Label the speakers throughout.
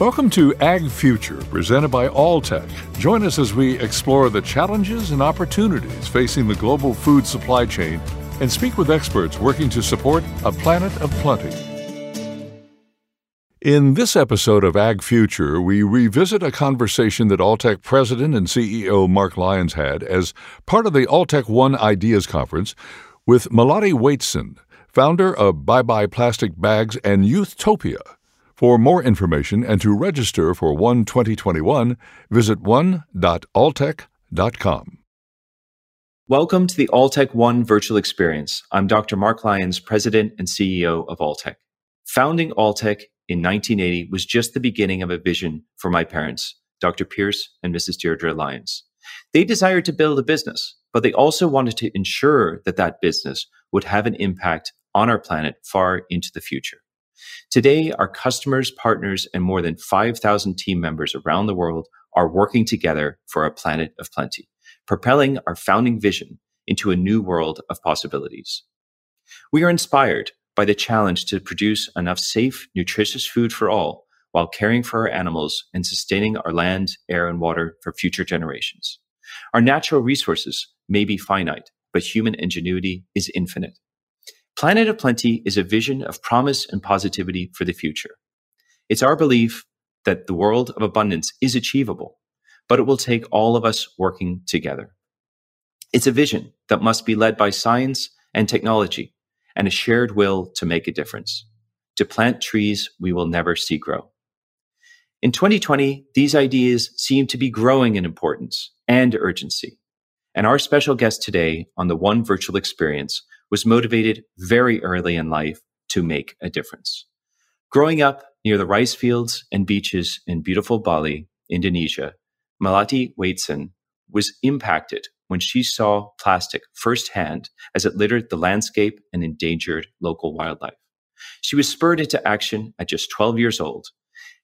Speaker 1: Welcome to Ag Future, presented by Alltech. Join us as we explore the challenges and opportunities facing the global food supply chain and speak with experts working to support a planet of plenty. In this episode of Ag Future, we revisit a conversation that Alltech President and CEO Mark Lyons had as part of the Alltech One Ideas Conference with Melati Wijsen, founder of Bye Bye Plastic Bags and Youthtopia. For more information and to register for One 2021, visit one.alltech.com.
Speaker 2: Welcome to the Alltech One virtual experience. I'm Dr. Mark Lyons, President and CEO of Alltech. Founding Alltech in 1980 was just the beginning of a vision for my parents, Dr. Pearse and Mrs. Deirdre Lyons. They desired to build a business, but they also wanted to ensure that that business would have an impact on our planet far into the future. Today, our customers, partners, and more than 5,000 team members around the world are working together for a planet of plenty, propelling our founding vision into a new world of possibilities. We are inspired by the challenge to produce enough safe, nutritious food for all while caring for our animals and sustaining our land, air, and water for future generations. Our natural resources may be finite, but human ingenuity is infinite. Planet of Plenty is a vision of promise and positivity for the future. It's our belief that the world of abundance is achievable, but it will take all of us working together. It's a vision that must be led by science and technology and a shared will to make a difference, to plant trees we will never see grow. In 2020, these ideas seem to be growing in importance and urgency. And our special guest today on the One Virtual Experience was motivated very early in life to make a difference. Growing up near the rice fields and beaches in beautiful Bali, Indonesia, Melati Wijsen was impacted when she saw plastic firsthand as it littered the landscape and endangered local wildlife. She was spurred into action at just 12 years old.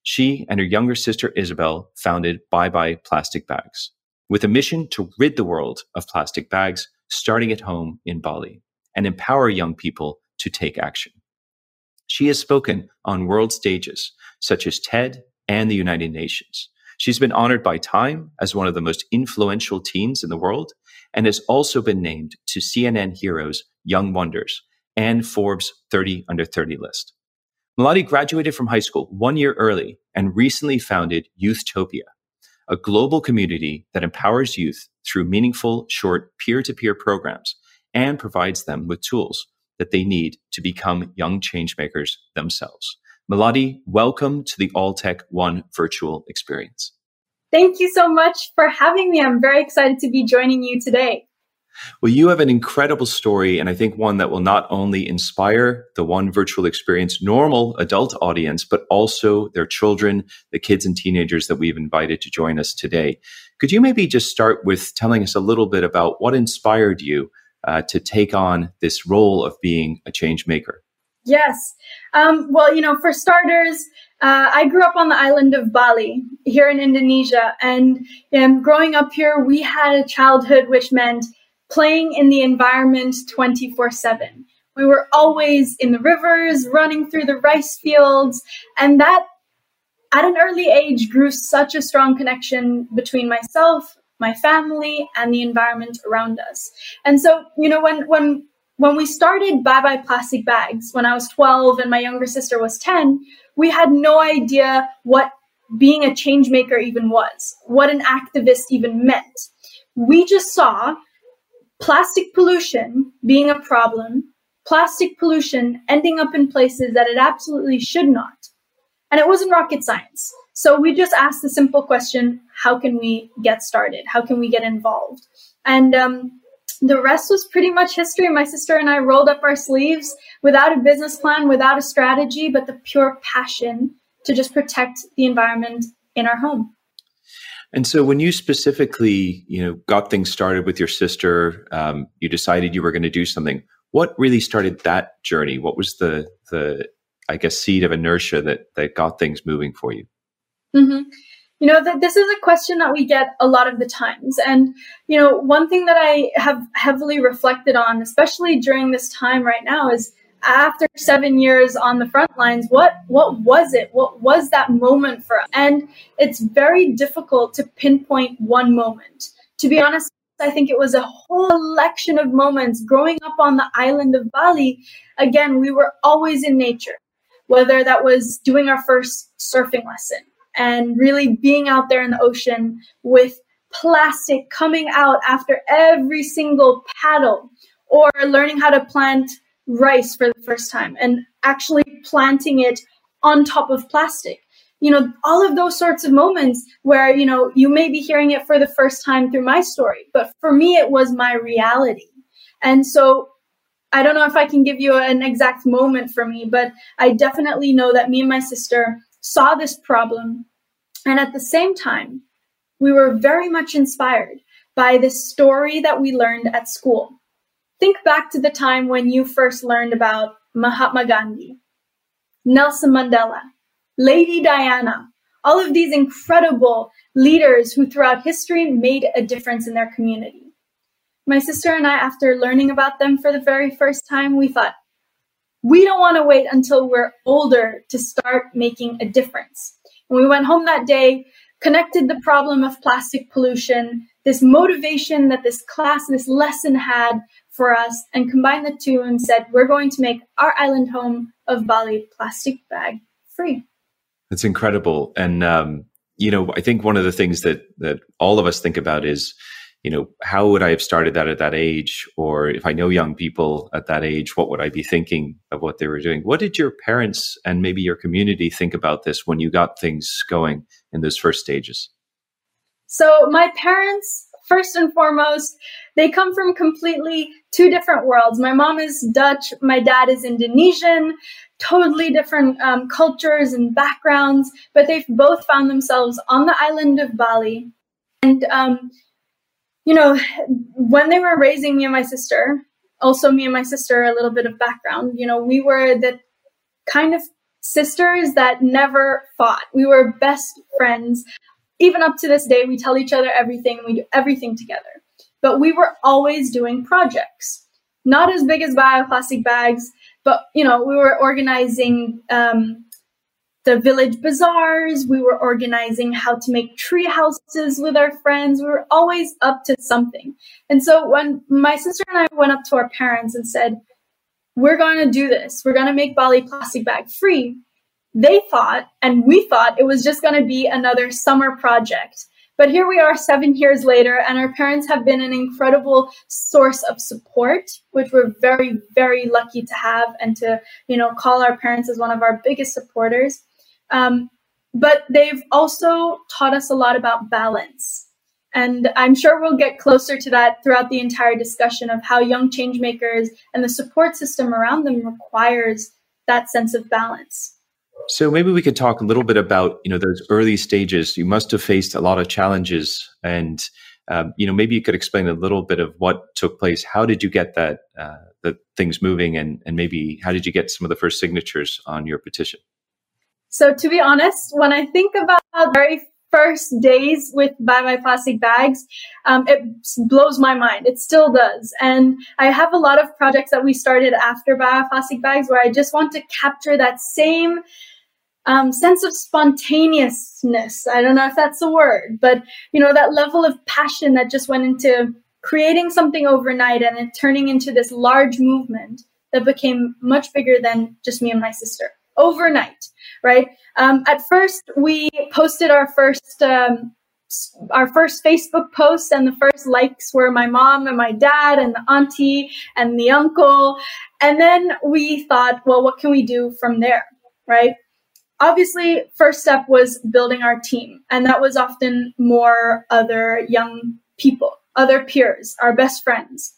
Speaker 2: She and her younger sister Isabel founded Bye Bye Plastic Bags with a mission to rid the world of plastic bags, starting at home in Bali and empower young people to take action. She has spoken on world stages such as TED and the United Nations. She's been honored by Time as one of the most influential teens in the world and has also been named to CNN Heroes Young Wonders and Forbes 30 Under 30 list. Melati graduated from high school one year early and recently founded Youthtopia, a global community that empowers youth through meaningful, short peer to peer programs and provides them with tools that they need to become young changemakers themselves. Melati, welcome to the Alltech One virtual experience.
Speaker 3: Thank you so much for having me. I'm very excited to be joining you today.
Speaker 2: Well, you have an incredible story, and I think one that will not only inspire the one virtual experience normal adult audience, but also their children, the kids and teenagers that we've invited to join us today. Could you maybe just start with telling us a little bit about what inspired you uh, to take on this role of being a change maker?
Speaker 3: Yes. Um, well, you know, for starters, uh, I grew up on the island of Bali here in Indonesia. And growing up here, we had a childhood which meant playing in the environment 24 7. We were always in the rivers, running through the rice fields. And that, at an early age, grew such a strong connection between myself my family and the environment around us. And so, you know, when when when we started Bye Bye Plastic Bags when I was 12 and my younger sister was 10, we had no idea what being a change maker even was, what an activist even meant. We just saw plastic pollution being a problem, plastic pollution ending up in places that it absolutely should not. And it wasn't rocket science. So we just asked the simple question how can we get started? How can we get involved? And um, the rest was pretty much history. My sister and I rolled up our sleeves without a business plan, without a strategy, but the pure passion to just protect the environment in our home.
Speaker 2: And so, when you specifically, you know, got things started with your sister, um, you decided you were going to do something. What really started that journey? What was the the I guess seed of inertia that that got things moving for you?
Speaker 3: Mm-hmm. You know, that this is a question that we get a lot of the times. And, you know, one thing that I have heavily reflected on, especially during this time right now, is after seven years on the front lines, what what was it? What was that moment for us? And it's very difficult to pinpoint one moment. To be honest, I think it was a whole collection of moments growing up on the island of Bali. Again, we were always in nature, whether that was doing our first surfing lesson and really being out there in the ocean with plastic coming out after every single paddle, or learning how to plant rice for the first time and actually planting it on top of plastic. You know all of those sorts of moments where you know you may be hearing it for the first time through my story but for me it was my reality. And so i don't know if i can give you an exact moment for me but i definitely know that me and my sister saw this problem and at the same time we were very much inspired by this story that we learned at school think back to the time when you first learned about mahatma gandhi nelson mandela Lady Diana, all of these incredible leaders who throughout history made a difference in their community. My sister and I, after learning about them for the very first time, we thought, we don't want to wait until we're older to start making a difference. And we went home that day, connected the problem of plastic pollution, this motivation that this class, this lesson had for us, and combined the two and said, we're going to make our island home of Bali plastic bag free.
Speaker 2: That's incredible. And, um, you know, I think one of the things that, that all of us think about is, you know, how would I have started that at that age? Or if I know young people at that age, what would I be thinking of what they were doing? What did your parents and maybe your community think about this when you got things going in those first stages?
Speaker 3: So, my parents, first and foremost, they come from completely two different worlds. My mom is Dutch, my dad is Indonesian totally different um, cultures and backgrounds, but they've both found themselves on the island of Bali. And, um, you know, when they were raising me and my sister, also me and my sister, a little bit of background, you know, we were the kind of sisters that never fought. We were best friends. Even up to this day, we tell each other everything, we do everything together. But we were always doing projects. Not as big as Bye Bye Plastic Bags, but you know, we were organizing um, the village bazaars. We were organizing how to make tree houses with our friends. We were always up to something. And so when my sister and I went up to our parents and said, "We're going to do this. We're going to make Bali plastic bag free," they thought, and we thought, it was just going to be another summer project but here we are seven years later, and our parents have been an incredible source of support, which we're very, very lucky to have and to, you know, call our parents as one of our biggest supporters. Um, but they've also taught us a lot about balance. And I'm sure we'll get closer to that throughout the entire discussion of how young changemakers and the support system around them requires that sense of balance.
Speaker 2: So maybe we could talk a little bit about you know those early stages. You must have faced a lot of challenges, and um, you know maybe you could explain a little bit of what took place. How did you get that uh, the things moving, and and maybe how did you get some of the first signatures on your petition?
Speaker 3: So to be honest, when I think about the very first days with Bye Bye Plastic Bags, um, it blows my mind. It still does. And I have a lot of projects that we started after Bye Bye Plastic Bags where I just want to capture that same um, sense of spontaneousness. I don't know if that's a word, but you know that level of passion that just went into creating something overnight and it turning into this large movement that became much bigger than just me and my sister overnight. Right. Um, at first, we posted our first. Um, our first Facebook post and the first likes were my mom and my dad and the auntie and the uncle. And then we thought, well, what can we do from there? Right obviously first step was building our team and that was often more other young people other peers our best friends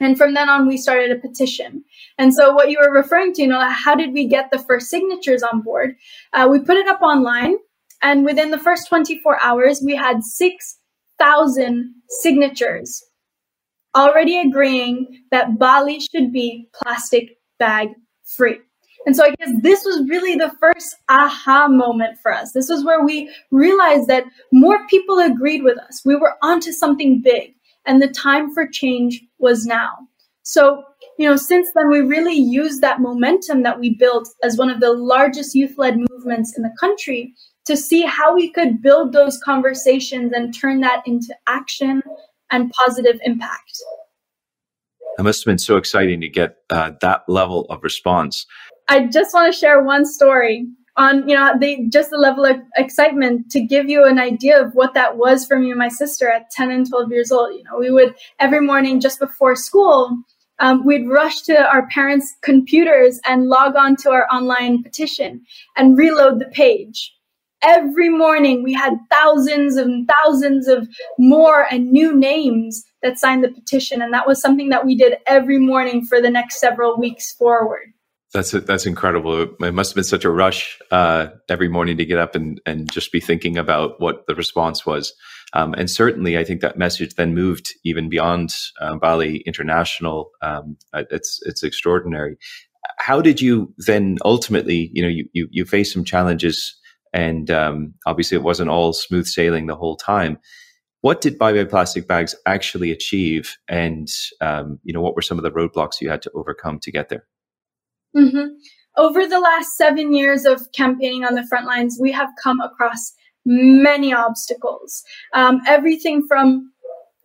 Speaker 3: and from then on we started a petition and so what you were referring to you know how did we get the first signatures on board uh, we put it up online and within the first 24 hours we had 6000 signatures already agreeing that bali should be plastic bag free and so I guess this was really the first aha moment for us. This was where we realized that more people agreed with us. We were onto something big, and the time for change was now. So, you know, since then, we really used that momentum that we built as one of the largest youth led movements in the country to see how we could build those conversations and turn that into action and positive impact.
Speaker 2: It must have been so exciting to get uh, that level of response.
Speaker 3: I just want to share one story on you know the just the level of excitement to give you an idea of what that was for me and my sister at 10 and 12 years old. You know we would every morning just before school um, we'd rush to our parents computers and log on to our online petition and reload the page. Every morning we had thousands and thousands of more and new names that signed the petition and that was something that we did every morning for the next several weeks forward
Speaker 2: that's that's incredible. It must have been such a rush uh, every morning to get up and and just be thinking about what the response was. Um, and certainly, I think that message then moved even beyond uh, Bali International. Um, uh, it's it's extraordinary. How did you then ultimately, you know, you you, you faced some challenges, and um, obviously it wasn't all smooth sailing the whole time. What did Bye Bye Plastic Bags actually achieve, and um, you know, what were some of the roadblocks you had to overcome to get there?
Speaker 3: Mm-hmm. Over the last seven years of campaigning on the front lines, we have come across many obstacles. Um, everything from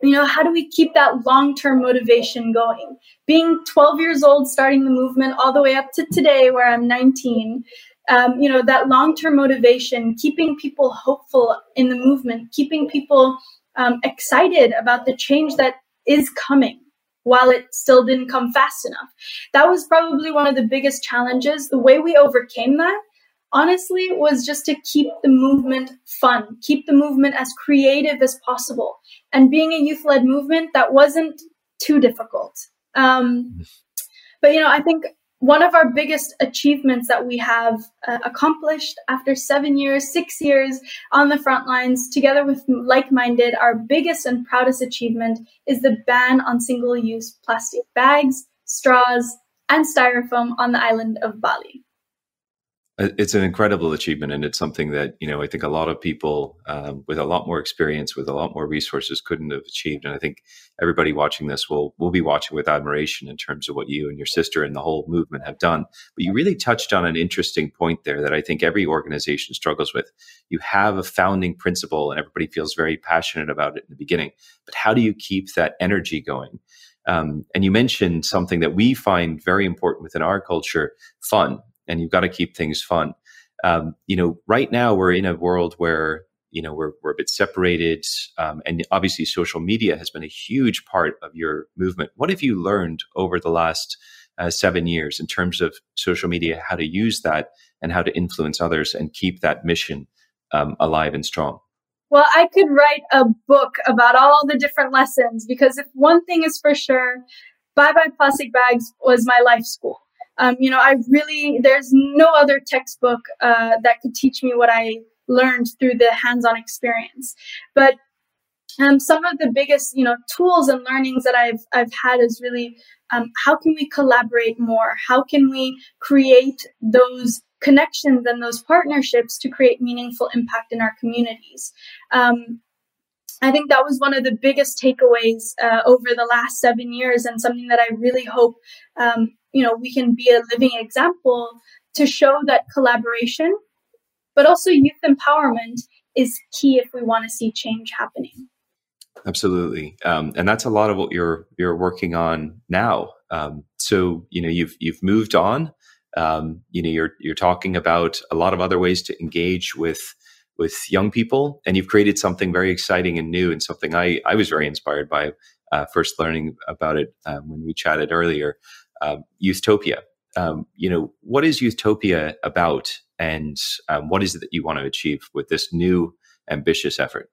Speaker 3: you know, how do we keep that long term motivation going? Being 12 years old, starting the movement, all the way up to today, where I'm 19, um, you know, that long term motivation, keeping people hopeful in the movement, keeping people um, excited about the change that is coming while it still didn't come fast enough. That was probably one of the biggest challenges. The way we overcame that, honestly, was just to keep the movement fun, keep the movement as creative as possible. And being a youth led movement, that wasn't too difficult. Um, but, you know, I think one of our biggest achievements that we have uh, accomplished after seven years, six years on the front lines, together with like minded, our biggest and proudest achievement is the ban on single use plastic bags, straws, and styrofoam on the island of Bali
Speaker 2: it's an incredible achievement and it's something that you know i think a lot of people um, with a lot more experience with a lot more resources couldn't have achieved and i think everybody watching this will will be watching with admiration in terms of what you and your sister and the whole movement have done. But you really touched on an interesting point there that i think every organization struggles with. You have a founding principle and everybody feels very passionate about it in the beginning but how do you keep that energy going? Um, and you mentioned something that we find very important within our culture fun and you've got to keep things fun. Um, you know, right now we're in a world where you know we're we're a bit separated, um, and obviously social media has been a huge part of your movement. What have you learned over the last uh, seven years in terms of social media, how to use that, and how to influence others and keep that mission um, alive and strong?
Speaker 3: Well, I could write a book about all the different lessons because if one thing is for sure, Bye Bye Plastic Bags was my life school. Um, you know, I really, there's no other textbook uh, that could teach me what I learned through the hands on experience. But um, some of the biggest, you know, tools and learnings that I've, I've had is really um, how can we collaborate more? How can we create those connections and those partnerships to create meaningful impact in our communities? Um, I think that was one of the biggest takeaways uh, over the last seven years, and something that I really hope um, you know we can be a living example to show that collaboration, but also youth empowerment is key if we want to see change happening.
Speaker 2: Absolutely, um, and that's a lot of what you're you're working on now. Um, so you know you've you've moved on. Um, you know you're you're talking about a lot of other ways to engage with with young people, and you've created something very exciting and new, and something I I was very inspired by uh, first learning about it um, when we chatted earlier. Uh, Youthtopia. Um, you know, what is Youthtopia about, and um, what is it that you want to achieve with this new ambitious effort?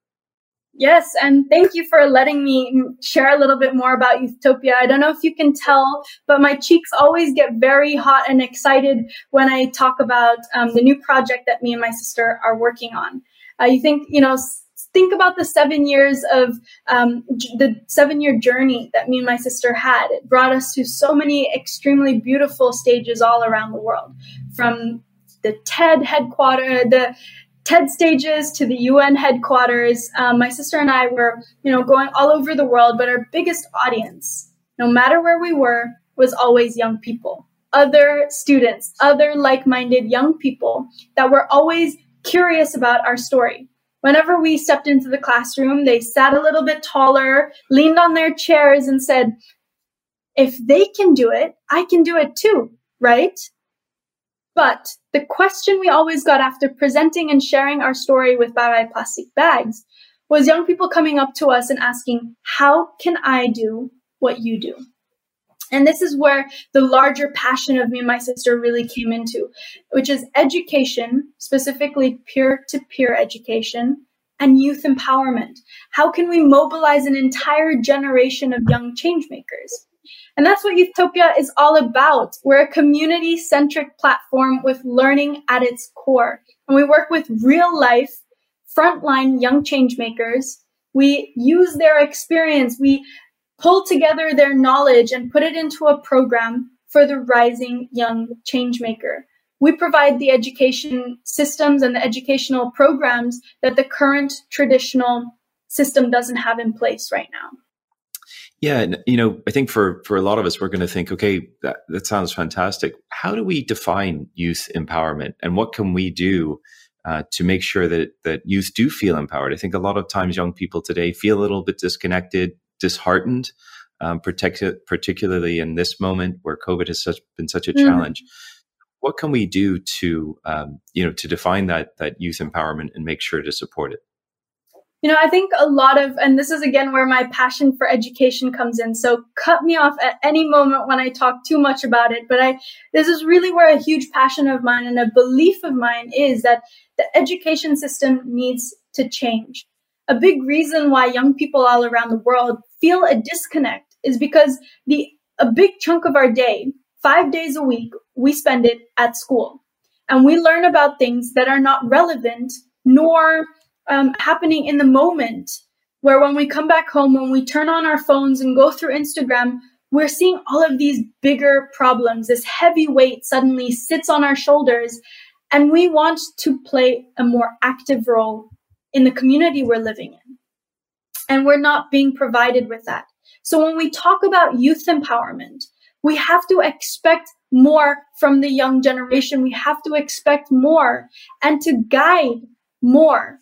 Speaker 3: Yes, and thank you for letting me share a little bit more about Youthtopia. I don't know if you can tell, but my cheeks always get very hot and excited when I talk about um, the new project that me and my sister are working on. Uh, you think, you know, think about the seven years of um, the seven year journey that me and my sister had. It brought us to so many extremely beautiful stages all around the world, from the TED headquarters, the TED stages to the UN headquarters. Um, my sister and I were, you know, going all over the world, but our biggest audience no matter where we were, was always young people, other students, other like minded young people that were always curious about our story. Whenever we stepped into the classroom, they sat a little bit taller, leaned on their chairs, and said, If they can do it, I can do it too, right? But the question we always got after presenting and sharing our story with Bye Bye Plastic Bags was young people coming up to us and asking, How can I do what you do? And this is where the larger passion of me and my sister really came into, which is education, specifically peer to peer education, and youth empowerment. How can we mobilize an entire generation of young changemakers? And that's what Youthtopia is all about. We're a community centric platform with learning at its core. And we work with real life, frontline young changemakers. We use their experience. We pull together their knowledge and put it into a program for the rising young changemaker. We provide the education systems and the educational programs that the current traditional system doesn't have in place right now.
Speaker 2: Yeah, and you know, I think for for a lot of us, we're going to think, okay, that, that sounds fantastic. How do we define youth empowerment, and what can we do uh, to make sure that that youth do feel empowered? I think a lot of times young people today feel a little bit disconnected, disheartened, um, particularly in this moment where COVID has such, been such a mm-hmm. challenge. What can we do to um, you know to define that that youth empowerment and make sure to support it?
Speaker 3: You know, I think a lot of, and this is again where my passion for education comes in. So cut me off at any moment when I talk too much about it. But I, this is really where a huge passion of mine and a belief of mine is that the education system needs to change. A big reason why young people all around the world feel a disconnect is because the, a big chunk of our day, five days a week, we spend it at school and we learn about things that are not relevant nor um, happening in the moment where when we come back home, when we turn on our phones and go through Instagram, we're seeing all of these bigger problems. This heavy weight suddenly sits on our shoulders, and we want to play a more active role in the community we're living in. And we're not being provided with that. So when we talk about youth empowerment, we have to expect more from the young generation. We have to expect more and to guide more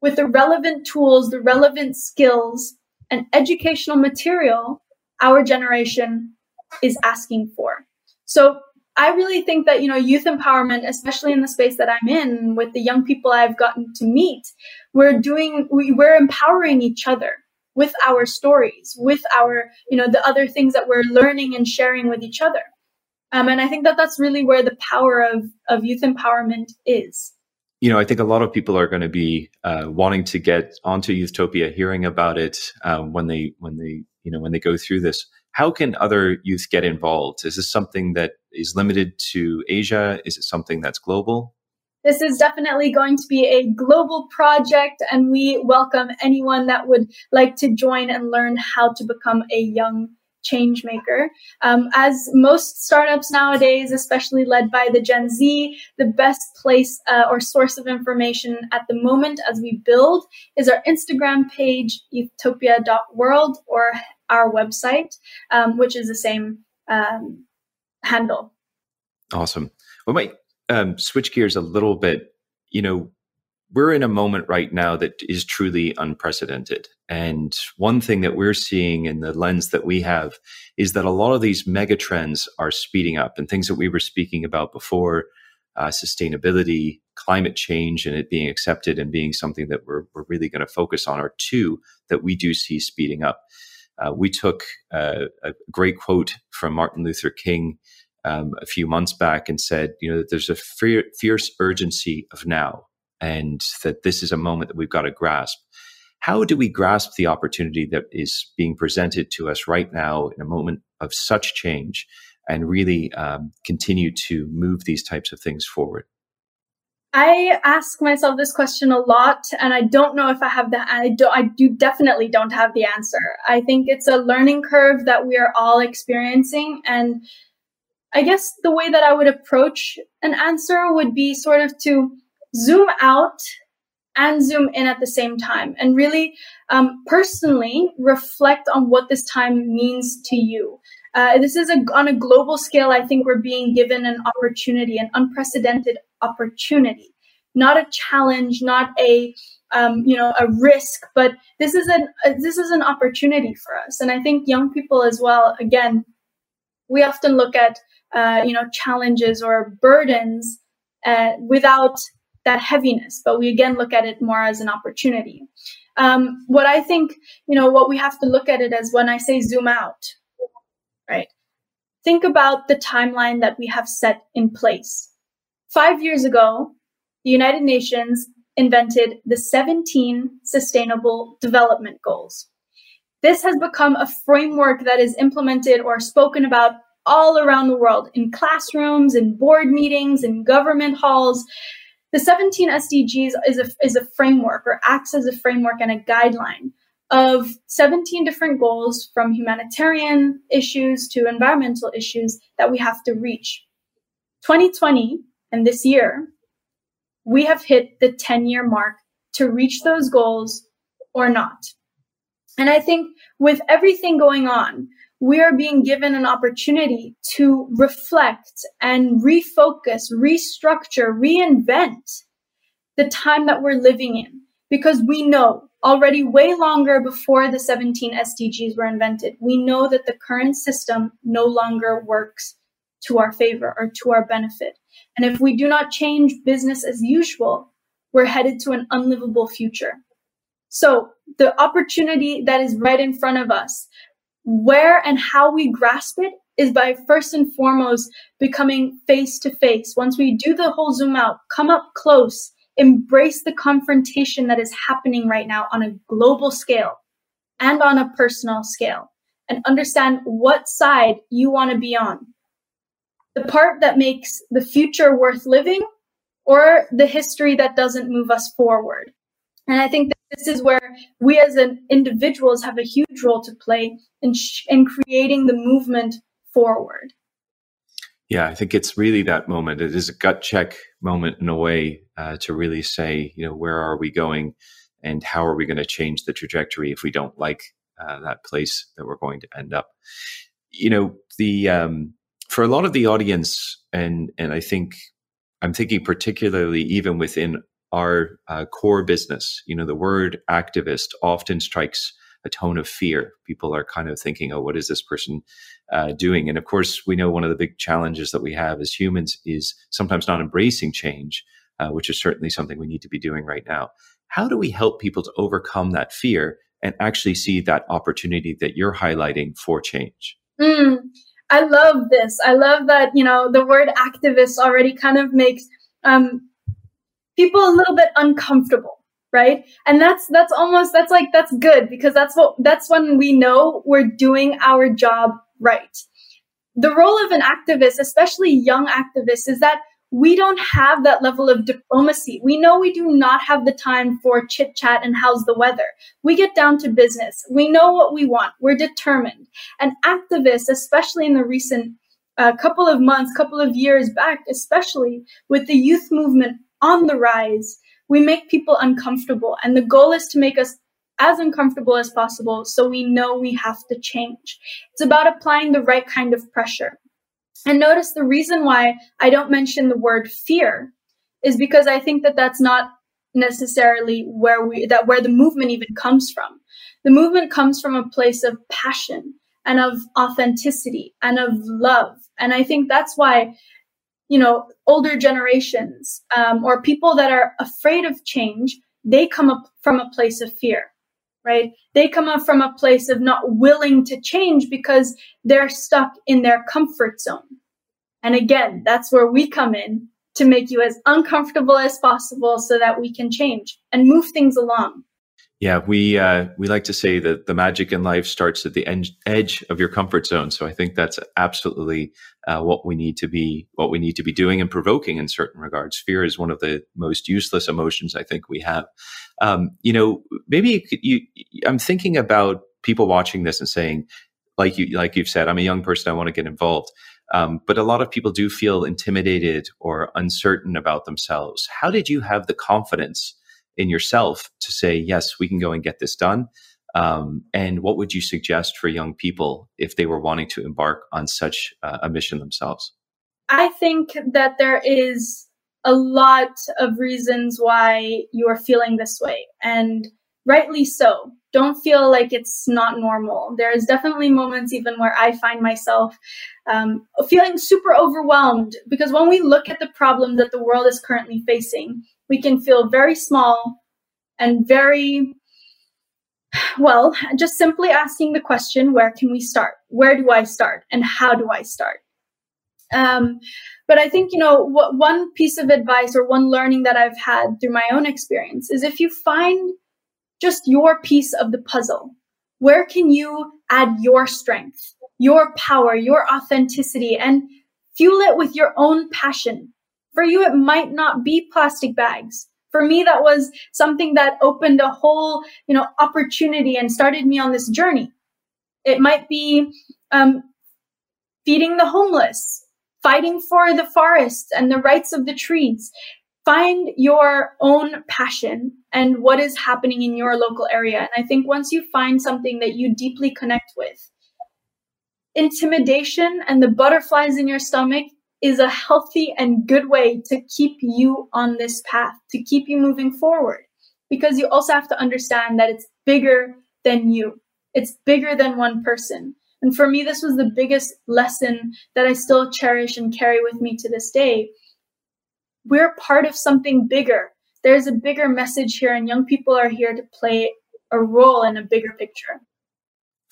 Speaker 3: with the relevant tools, the relevant skills, and educational material our generation is asking for. So I really think that, you know, youth empowerment, especially in the space that I'm in with the young people I've gotten to meet, we're doing, we, we're empowering each other with our stories, with our, you know, the other things that we're learning and sharing with each other. Um, and I think that that's really where the power of, of youth empowerment is
Speaker 2: you know, I think a lot of people are going to be uh, wanting to get onto Youthtopia, hearing about it um, when they when they you know when they go through this. How can other youth get involved? Is this something that is limited to Asia? Is it something that's global?
Speaker 3: This is definitely going to be a global project, and we welcome anyone that would like to join and learn how to become a young change maker. Um, as most startups nowadays, especially led by the Gen Z, the best place uh, or source of information at the moment as we build is our Instagram page, youthtopia.world, or our website, um, which is the same um, handle.
Speaker 2: Awesome. We might um, switch gears a little bit. You know, we're in a moment right now that is truly unprecedented. And one thing that we're seeing in the lens that we have is that a lot of these mega trends are speeding up and things that we were speaking about before uh, sustainability, climate change, and it being accepted and being something that we're, we're really going to focus on are two that we do see speeding up. Uh, we took uh, a great quote from Martin Luther King um, a few months back and said, you know, there's a fierce urgency of now and that this is a moment that we've got to grasp. How do we grasp the opportunity that is being presented to us right now in a moment of such change and really um, continue to move these types of things forward?
Speaker 3: I ask myself this question a lot, and I don't know if I have the. I do. I do definitely don't have the answer. I think it's a learning curve that we are all experiencing, and I guess the way that I would approach an answer would be sort of to zoom out and zoom in at the same time and really um, personally reflect on what this time means to you. Uh, this is a, on a global scale. I think we're being given an opportunity, an unprecedented opportunity, not a challenge, not a um, you know a risk, but this is an uh, this is an opportunity for us. And I think young people as well. Again, we often look at uh, you know challenges or burdens uh, without that heaviness, but we again look at it more as an opportunity. Um, what I think, you know, what we have to look at it as when I say zoom out, right? Think about the timeline that we have set in place. Five years ago, the United Nations invented the 17 Sustainable Development Goals. This has become a framework that is implemented or spoken about all around the world in classrooms, in board meetings, in government halls. The 17 SDGs is a, is a framework or acts as a framework and a guideline of 17 different goals from humanitarian issues to environmental issues that we have to reach. 2020 and this year, we have hit the 10 year mark to reach those goals or not. And I think with everything going on, we are being given an opportunity to reflect and refocus, restructure, reinvent the time that we're living in. Because we know already way longer before the 17 SDGs were invented, we know that the current system no longer works to our favor or to our benefit. And if we do not change business as usual, we're headed to an unlivable future. So the opportunity that is right in front of us, where and how we grasp it is by first and foremost becoming face to face. Once we do the whole zoom out, come up close, embrace the confrontation that is happening right now on a global scale and on a personal scale, and understand what side you want to be on. The part that makes the future worth living or the history that doesn't move us forward. And I think this is where we as an individuals have a huge role to play in, sh- in creating the movement forward.
Speaker 2: Yeah, I think it's really that moment. It is a gut check moment in a way uh, to really say, you know, where are we going and how are we going to change the trajectory if we don't like uh, that place that we're going to end up. You know, the um, for a lot of the audience, and and I think I'm thinking particularly even within our uh, core business. You know, the word activist often strikes a tone of fear. People are kind of thinking, oh, what is this person uh, doing? And of course, we know one of the big challenges that we have as humans is sometimes not embracing change, uh, which is certainly something we need to be doing right now. How do we help people to overcome that fear and actually see that opportunity that you're highlighting for change?
Speaker 3: Mm, I love this. I love that, you know, the word activist already kind of makes um, people a little bit uncomfortable right and that's that's almost that's like that's good because that's what that's when we know we're doing our job right the role of an activist especially young activists is that we don't have that level of diplomacy. We know we do not have the time for chit chat and how's the weather. We get down to business. We know what we want. We're determined. And activists, especially in the recent uh, couple of months, couple of years back, especially with the youth movement on the rise, we make people uncomfortable. And the goal is to make us as uncomfortable as possible so we know we have to change. It's about applying the right kind of pressure. And notice the reason why I don't mention the word fear is because I think that that's not necessarily where we that where the movement even comes from. The movement comes from a place of passion and of authenticity and of love. And I think that's why you know, older generations um, or people that are afraid of change, they come up from a place of fear, right? They come up from a place of not willing to change because they're stuck in their comfort zone. And again, that's where we come in to make you as uncomfortable as possible so that we can change and move things along.
Speaker 2: Yeah, we uh, we like to say that the magic in life starts at the en- edge of your comfort zone. So I think that's absolutely uh, what we need to be what we need to be doing and provoking in certain regards. Fear is one of the most useless emotions I think we have. Um, you know, maybe you, you, I'm thinking about people watching this and saying, like you like you've said, I'm a young person, I want to get involved. Um, but a lot of people do feel intimidated or uncertain about themselves. How did you have the confidence? in yourself to say, yes, we can go and get this done? Um, and what would you suggest for young people if they were wanting to embark on such uh, a mission themselves?
Speaker 3: I think that there is a lot of reasons why you are feeling this way, and rightly so. Don't feel like it's not normal. There's definitely moments even where I find myself um, feeling super overwhelmed because when we look at the problem that the world is currently facing, we can feel very small and very well, just simply asking the question, where can we start? Where do I start? And how do I start? Um, but I think, you know, one piece of advice or one learning that I've had through my own experience is if you find just your piece of the puzzle, where can you add your strength, your power, your authenticity, and fuel it with your own passion? For you, it might not be plastic bags for me that was something that opened a whole you know opportunity and started me on this journey it might be um, feeding the homeless fighting for the forests and the rights of the trees find your own passion and what is happening in your local area and i think once you find something that you deeply connect with intimidation and the butterflies in your stomach is a healthy and good way to keep you on this path, to keep you moving forward. Because you also have to understand that it's bigger than you, it's bigger than one person. And for me, this was the biggest lesson that I still cherish and carry with me to this day. We're part of something bigger. There's a bigger message here, and young people are here to play a role in a bigger picture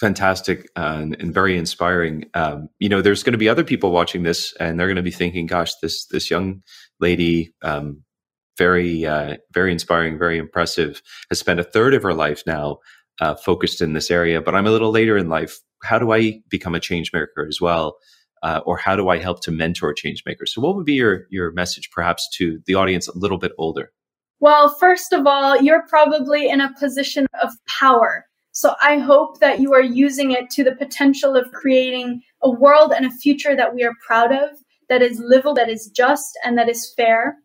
Speaker 2: fantastic uh, and, and, very inspiring. Um, you know, there's going to be other people watching this, and they're going to be thinking, "Gosh, this this young lady, um, very uh, very inspiring, very impressive, has spent a third of her life now uh, focused in this area. But I'm a little later in life. How do I become a change maker as well?" Uh, or how do I help to mentor change makers? So, what would be your your message, perhaps, to the audience a little bit older?
Speaker 3: Well, first of all, you're probably in a position of power so I hope that you are using it to the potential of creating a world and a future that we are proud of, that is livable, that is just, and that is fair.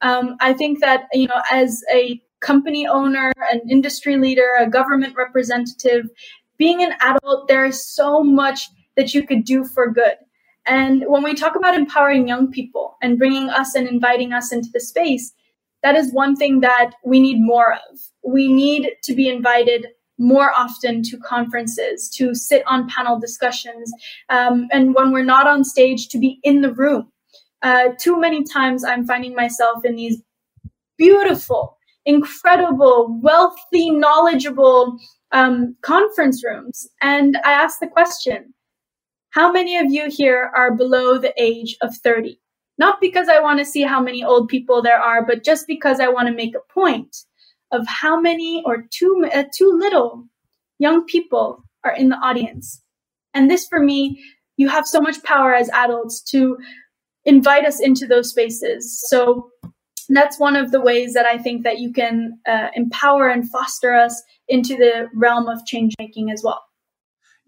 Speaker 3: Um, I think that, you know, as a company owner, an industry leader, a government representative, being an adult, there is so much that you could do for good. And when we talk about empowering young people and bringing us and inviting us into the space, that is one thing that we need more of. We need to be invited more often to conferences, to sit on panel discussions, um, and when we're not on stage, to be in the room. Uh, too many times I'm finding myself in these beautiful, incredible, wealthy, knowledgeable um, conference rooms. And I ask the question how many of you here are below the age of 30? Not because I want to see how many old people there are, but just because I want to make a point of how many or too uh, too little young people are in the audience. And this for me, you have so much power as adults to invite us into those spaces. So that's one of the ways that I think that you can uh, empower and foster us into the realm of change making as well.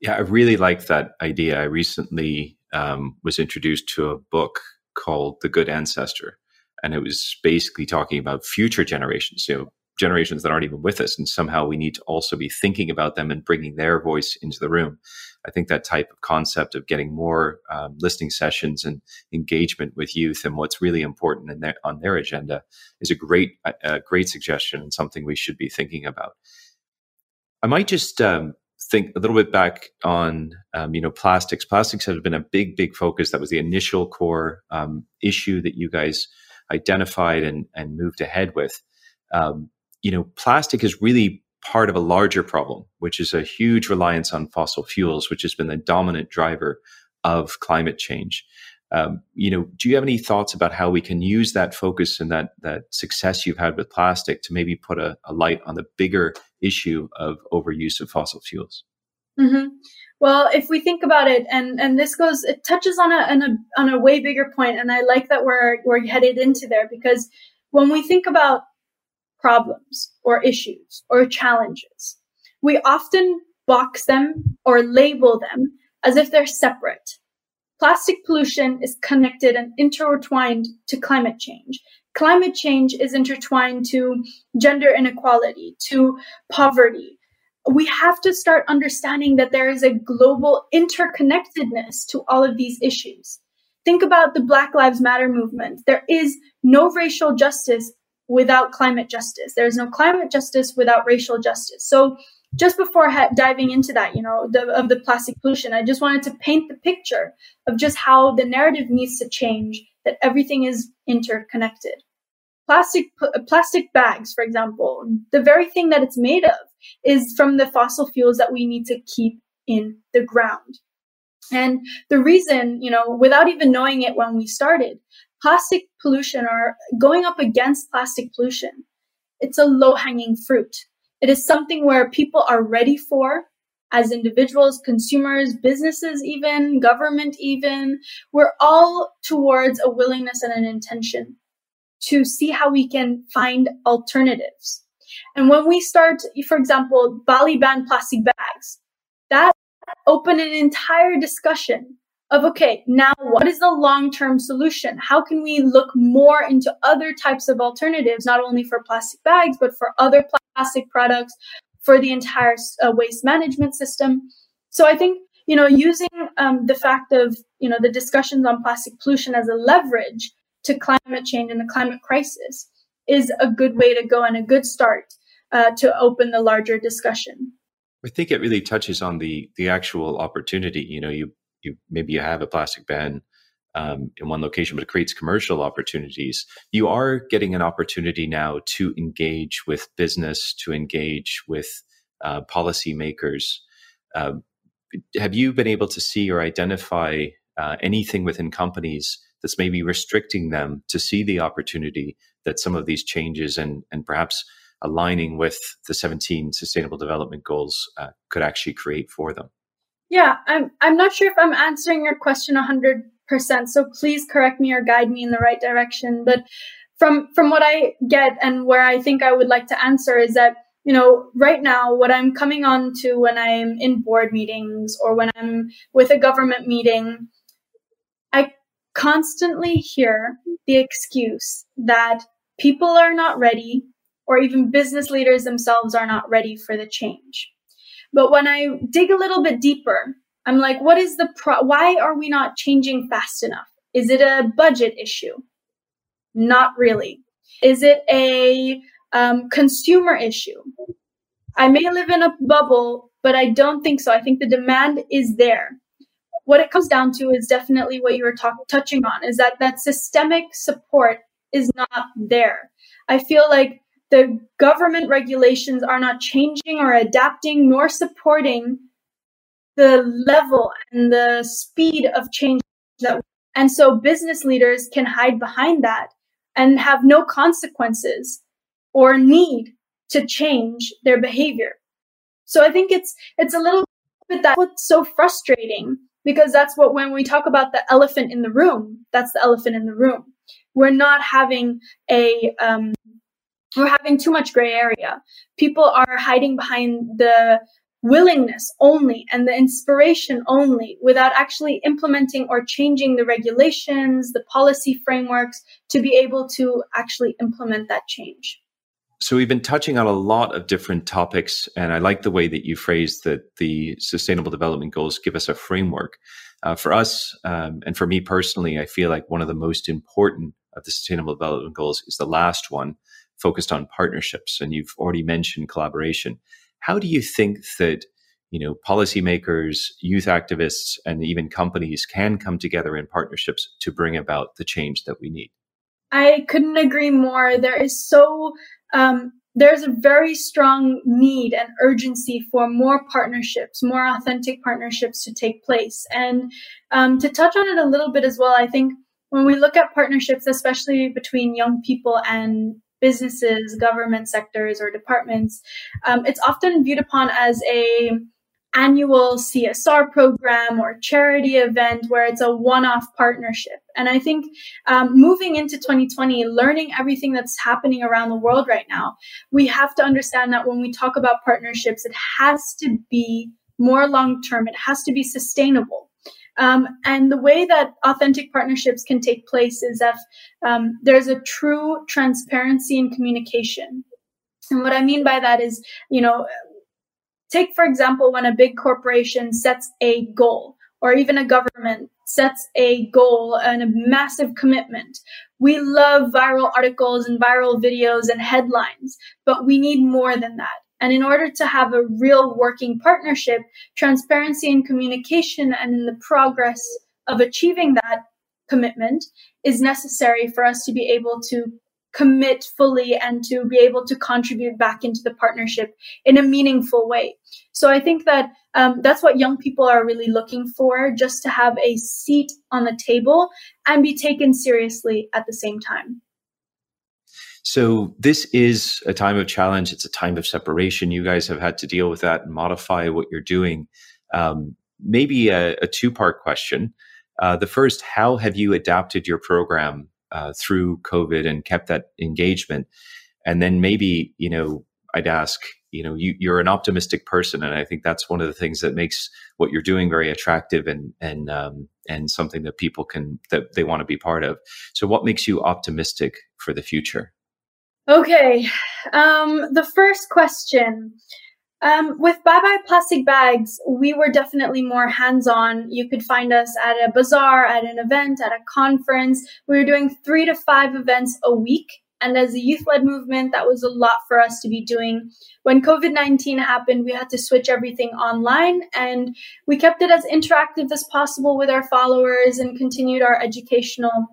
Speaker 2: Yeah, I really like that idea. I recently um, was introduced to a book called The Good Ancestor, and it was basically talking about future generations. You know, generations that aren't even with us and somehow we need to also be thinking about them and bringing their voice into the room i think that type of concept of getting more um, listening sessions and engagement with youth and what's really important their, on their agenda is a great a, great suggestion and something we should be thinking about. I might just um, think a little bit back on um, you know plastics. Plastics have been a big big focus. That was the initial core um, issue that you guys identified and, and moved ahead with. Um, you know, plastic is really part of a larger problem, which is a huge reliance on fossil fuels, which has been the dominant driver of climate change. Um, you know, do you have any thoughts about how we can use that focus and that that success you've had with plastic to maybe put a, a light on the bigger issue of overuse of fossil fuels?
Speaker 3: Mm-hmm. Well, if we think about it, and and this goes, it touches on a, on a on a way bigger point, and I like that we're we're headed into there because when we think about problems or issues or challenges. We often box them or label them as if they're separate. Plastic pollution is connected and intertwined to climate change. climate change is intertwined to gender inequality, to poverty. We have to start understanding that there is a global interconnectedness to all of these issues. Think about the Black Lives Matter movement. There is no racial justice without climate justice. There is no climate justice without racial justice. So, just before ha- diving into that, you know, the, of the plastic pollution, I just wanted to paint the picture of just how the narrative needs to change. That everything is interconnected. Plastic plastic bags, for example, the very thing that it's made of is from the fossil fuels that we need to keep in the ground. And the reason, you know, without even knowing it when we started, plastic pollution or going up against plastic pollution, it's a low hanging fruit. It is something where people are ready for as individuals, consumers, businesses, even government, even. We're all towards a willingness and an intention to see how we can find alternatives. And when we start, for example, Bali banned plastic bags, that opened an entire discussion of okay, now what is the long term solution? How can we look more into other types of alternatives, not only for plastic bags, but for other plastic products, for the entire uh, waste management system? So I think, you know, using um, the fact of, you know, the discussions on plastic pollution as a leverage to climate change and the climate crisis is a good way to go and a good start uh, to open the larger discussion.
Speaker 2: I think it really touches on the the actual opportunity. You know, you you maybe you have a plastic ban um, in one location, but it creates commercial opportunities. You are getting an opportunity now to engage with business, to engage with uh, policymakers. Uh, have you been able to see or identify uh, anything within companies that's maybe restricting them to see the opportunity that some of these changes and and perhaps aligning with the 17 sustainable development goals uh, could actually create for them
Speaker 3: yeah i'm i'm not sure if i'm answering your question 100% so please correct me or guide me in the right direction but from from what i get and where i think i would like to answer is that you know right now what i'm coming on to when i'm in board meetings or when i'm with a government meeting i constantly hear the excuse that people are not ready or even business leaders themselves are not ready for the change. But when I dig a little bit deeper, I'm like, what is the pro- why are we not changing fast enough? Is it a budget issue? Not really. Is it a um, consumer issue? I may live in a bubble, but I don't think so. I think the demand is there. What it comes down to is definitely what you were talk- touching on is that that systemic support is not there. I feel like the government regulations are not changing or adapting nor supporting the level and the speed of change that and so business leaders can hide behind that and have no consequences or need to change their behavior. So i think it's it's a little bit that what's so frustrating because that's what when we talk about the elephant in the room that's the elephant in the room. We're not having a um, we're having too much gray area. People are hiding behind the willingness only and the inspiration only without actually implementing or changing the regulations, the policy frameworks to be able to actually implement that change.
Speaker 2: So we've been touching on a lot of different topics, and I like the way that you phrased that the Sustainable Development Goals give us a framework. Uh, for us, um, and for me personally, I feel like one of the most important of the Sustainable Development Goals is the last one, focused on partnerships, and you've already mentioned collaboration. How do you think that you know policymakers, youth activists, and even companies can come together in partnerships to bring about the change that we need?
Speaker 3: I couldn't agree more. There is so um, there's a very strong need and urgency for more partnerships, more authentic partnerships to take place. And um, to touch on it a little bit as well, I think when we look at partnerships, especially between young people and businesses, government sectors, or departments, um, it's often viewed upon as a annual CSR program or charity event where it's a one-off partnership. And I think um, moving into 2020, learning everything that's happening around the world right now, we have to understand that when we talk about partnerships, it has to be more long-term. It has to be sustainable. Um, and the way that authentic partnerships can take place is if um, there's a true transparency in communication. And what I mean by that is, you know, take for example when a big corporation sets a goal or even a government sets a goal and a massive commitment. We love viral articles and viral videos and headlines, but we need more than that. And in order to have a real working partnership, transparency and communication and in the progress of achieving that commitment is necessary for us to be able to commit fully and to be able to contribute back into the partnership in a meaningful way. So I think that um, that's what young people are really looking for, just to have a seat on the table and be taken seriously at the same time.
Speaker 2: So this is a time of challenge. It's a time of separation. You guys have had to deal with that and modify what you're doing. Um, maybe a, a two part question. Uh, the first, how have you adapted your program uh, through COVID and kept that engagement? And then maybe, you know, I'd ask, you know, you, you're an optimistic person, and I think that's one of the things that makes what you're doing very attractive and and um, and something that people can that they want to be part of. So, what makes you optimistic for the future?
Speaker 3: Okay, um, the first question. Um, with Bye Bye Plastic Bags, we were definitely more hands on. You could find us at a bazaar, at an event, at a conference. We were doing three to five events a week. And as a youth led movement, that was a lot for us to be doing. When COVID 19 happened, we had to switch everything online and we kept it as interactive as possible with our followers and continued our educational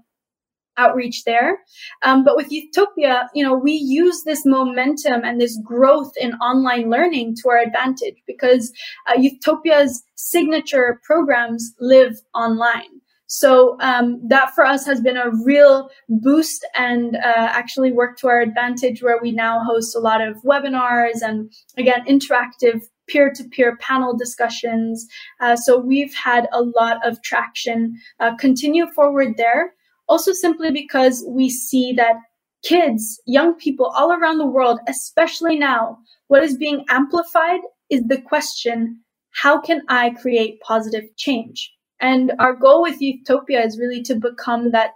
Speaker 3: outreach there. Um, but with Youthtopia, you know, we use this momentum and this growth in online learning to our advantage because uh, Youthtopia's signature programs live online. So um, that for us has been a real boost and uh, actually worked to our advantage where we now host a lot of webinars and again, interactive peer to peer panel discussions. Uh, so we've had a lot of traction. Uh, continue forward there. Also, simply because we see that kids, young people all around the world, especially now, what is being amplified is the question how can I create positive change? And our goal with Youthtopia is really to become that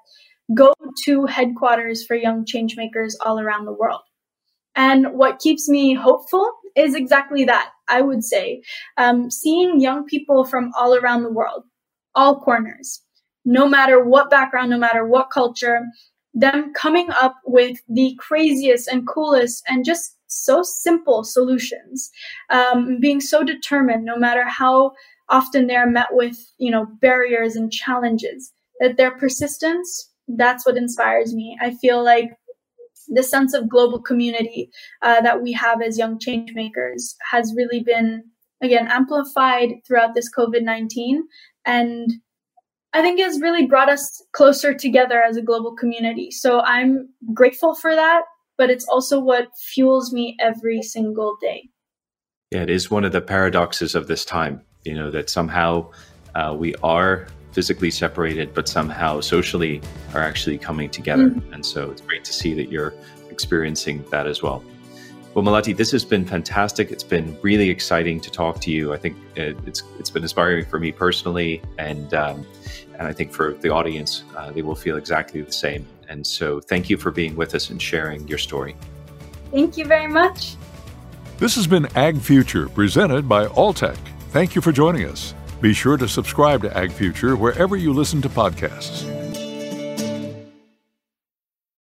Speaker 3: go to headquarters for young changemakers all around the world. And what keeps me hopeful is exactly that, I would say. Um, seeing young people from all around the world, all corners, no matter what background, no matter what culture, them coming up with the craziest and coolest and just so simple solutions, um, being so determined, no matter how often they're met with, you know, barriers and challenges, that their persistence, that's what inspires me. I feel like the sense of global community uh, that we have as young change makers has really been, again, amplified throughout this COVID 19. And I think has really brought us closer together as a global community. So I'm grateful for that, but it's also what fuels me every single day.
Speaker 2: Yeah, it is one of the paradoxes of this time, you know, that somehow uh, we are physically separated, but somehow socially are actually coming together. Mm-hmm. And so it's great to see that you're experiencing that as well. Well, Melati, this has been fantastic. It's been really exciting to talk to you. I think it's it's been inspiring for me personally, and um, and I think for the audience, uh, they will feel exactly the same. And so, thank you for being with us and sharing your story.
Speaker 3: Thank you very much.
Speaker 1: This has been Ag Future presented by Alltech. Thank you for joining us. Be sure to subscribe to Ag Future wherever you listen to podcasts.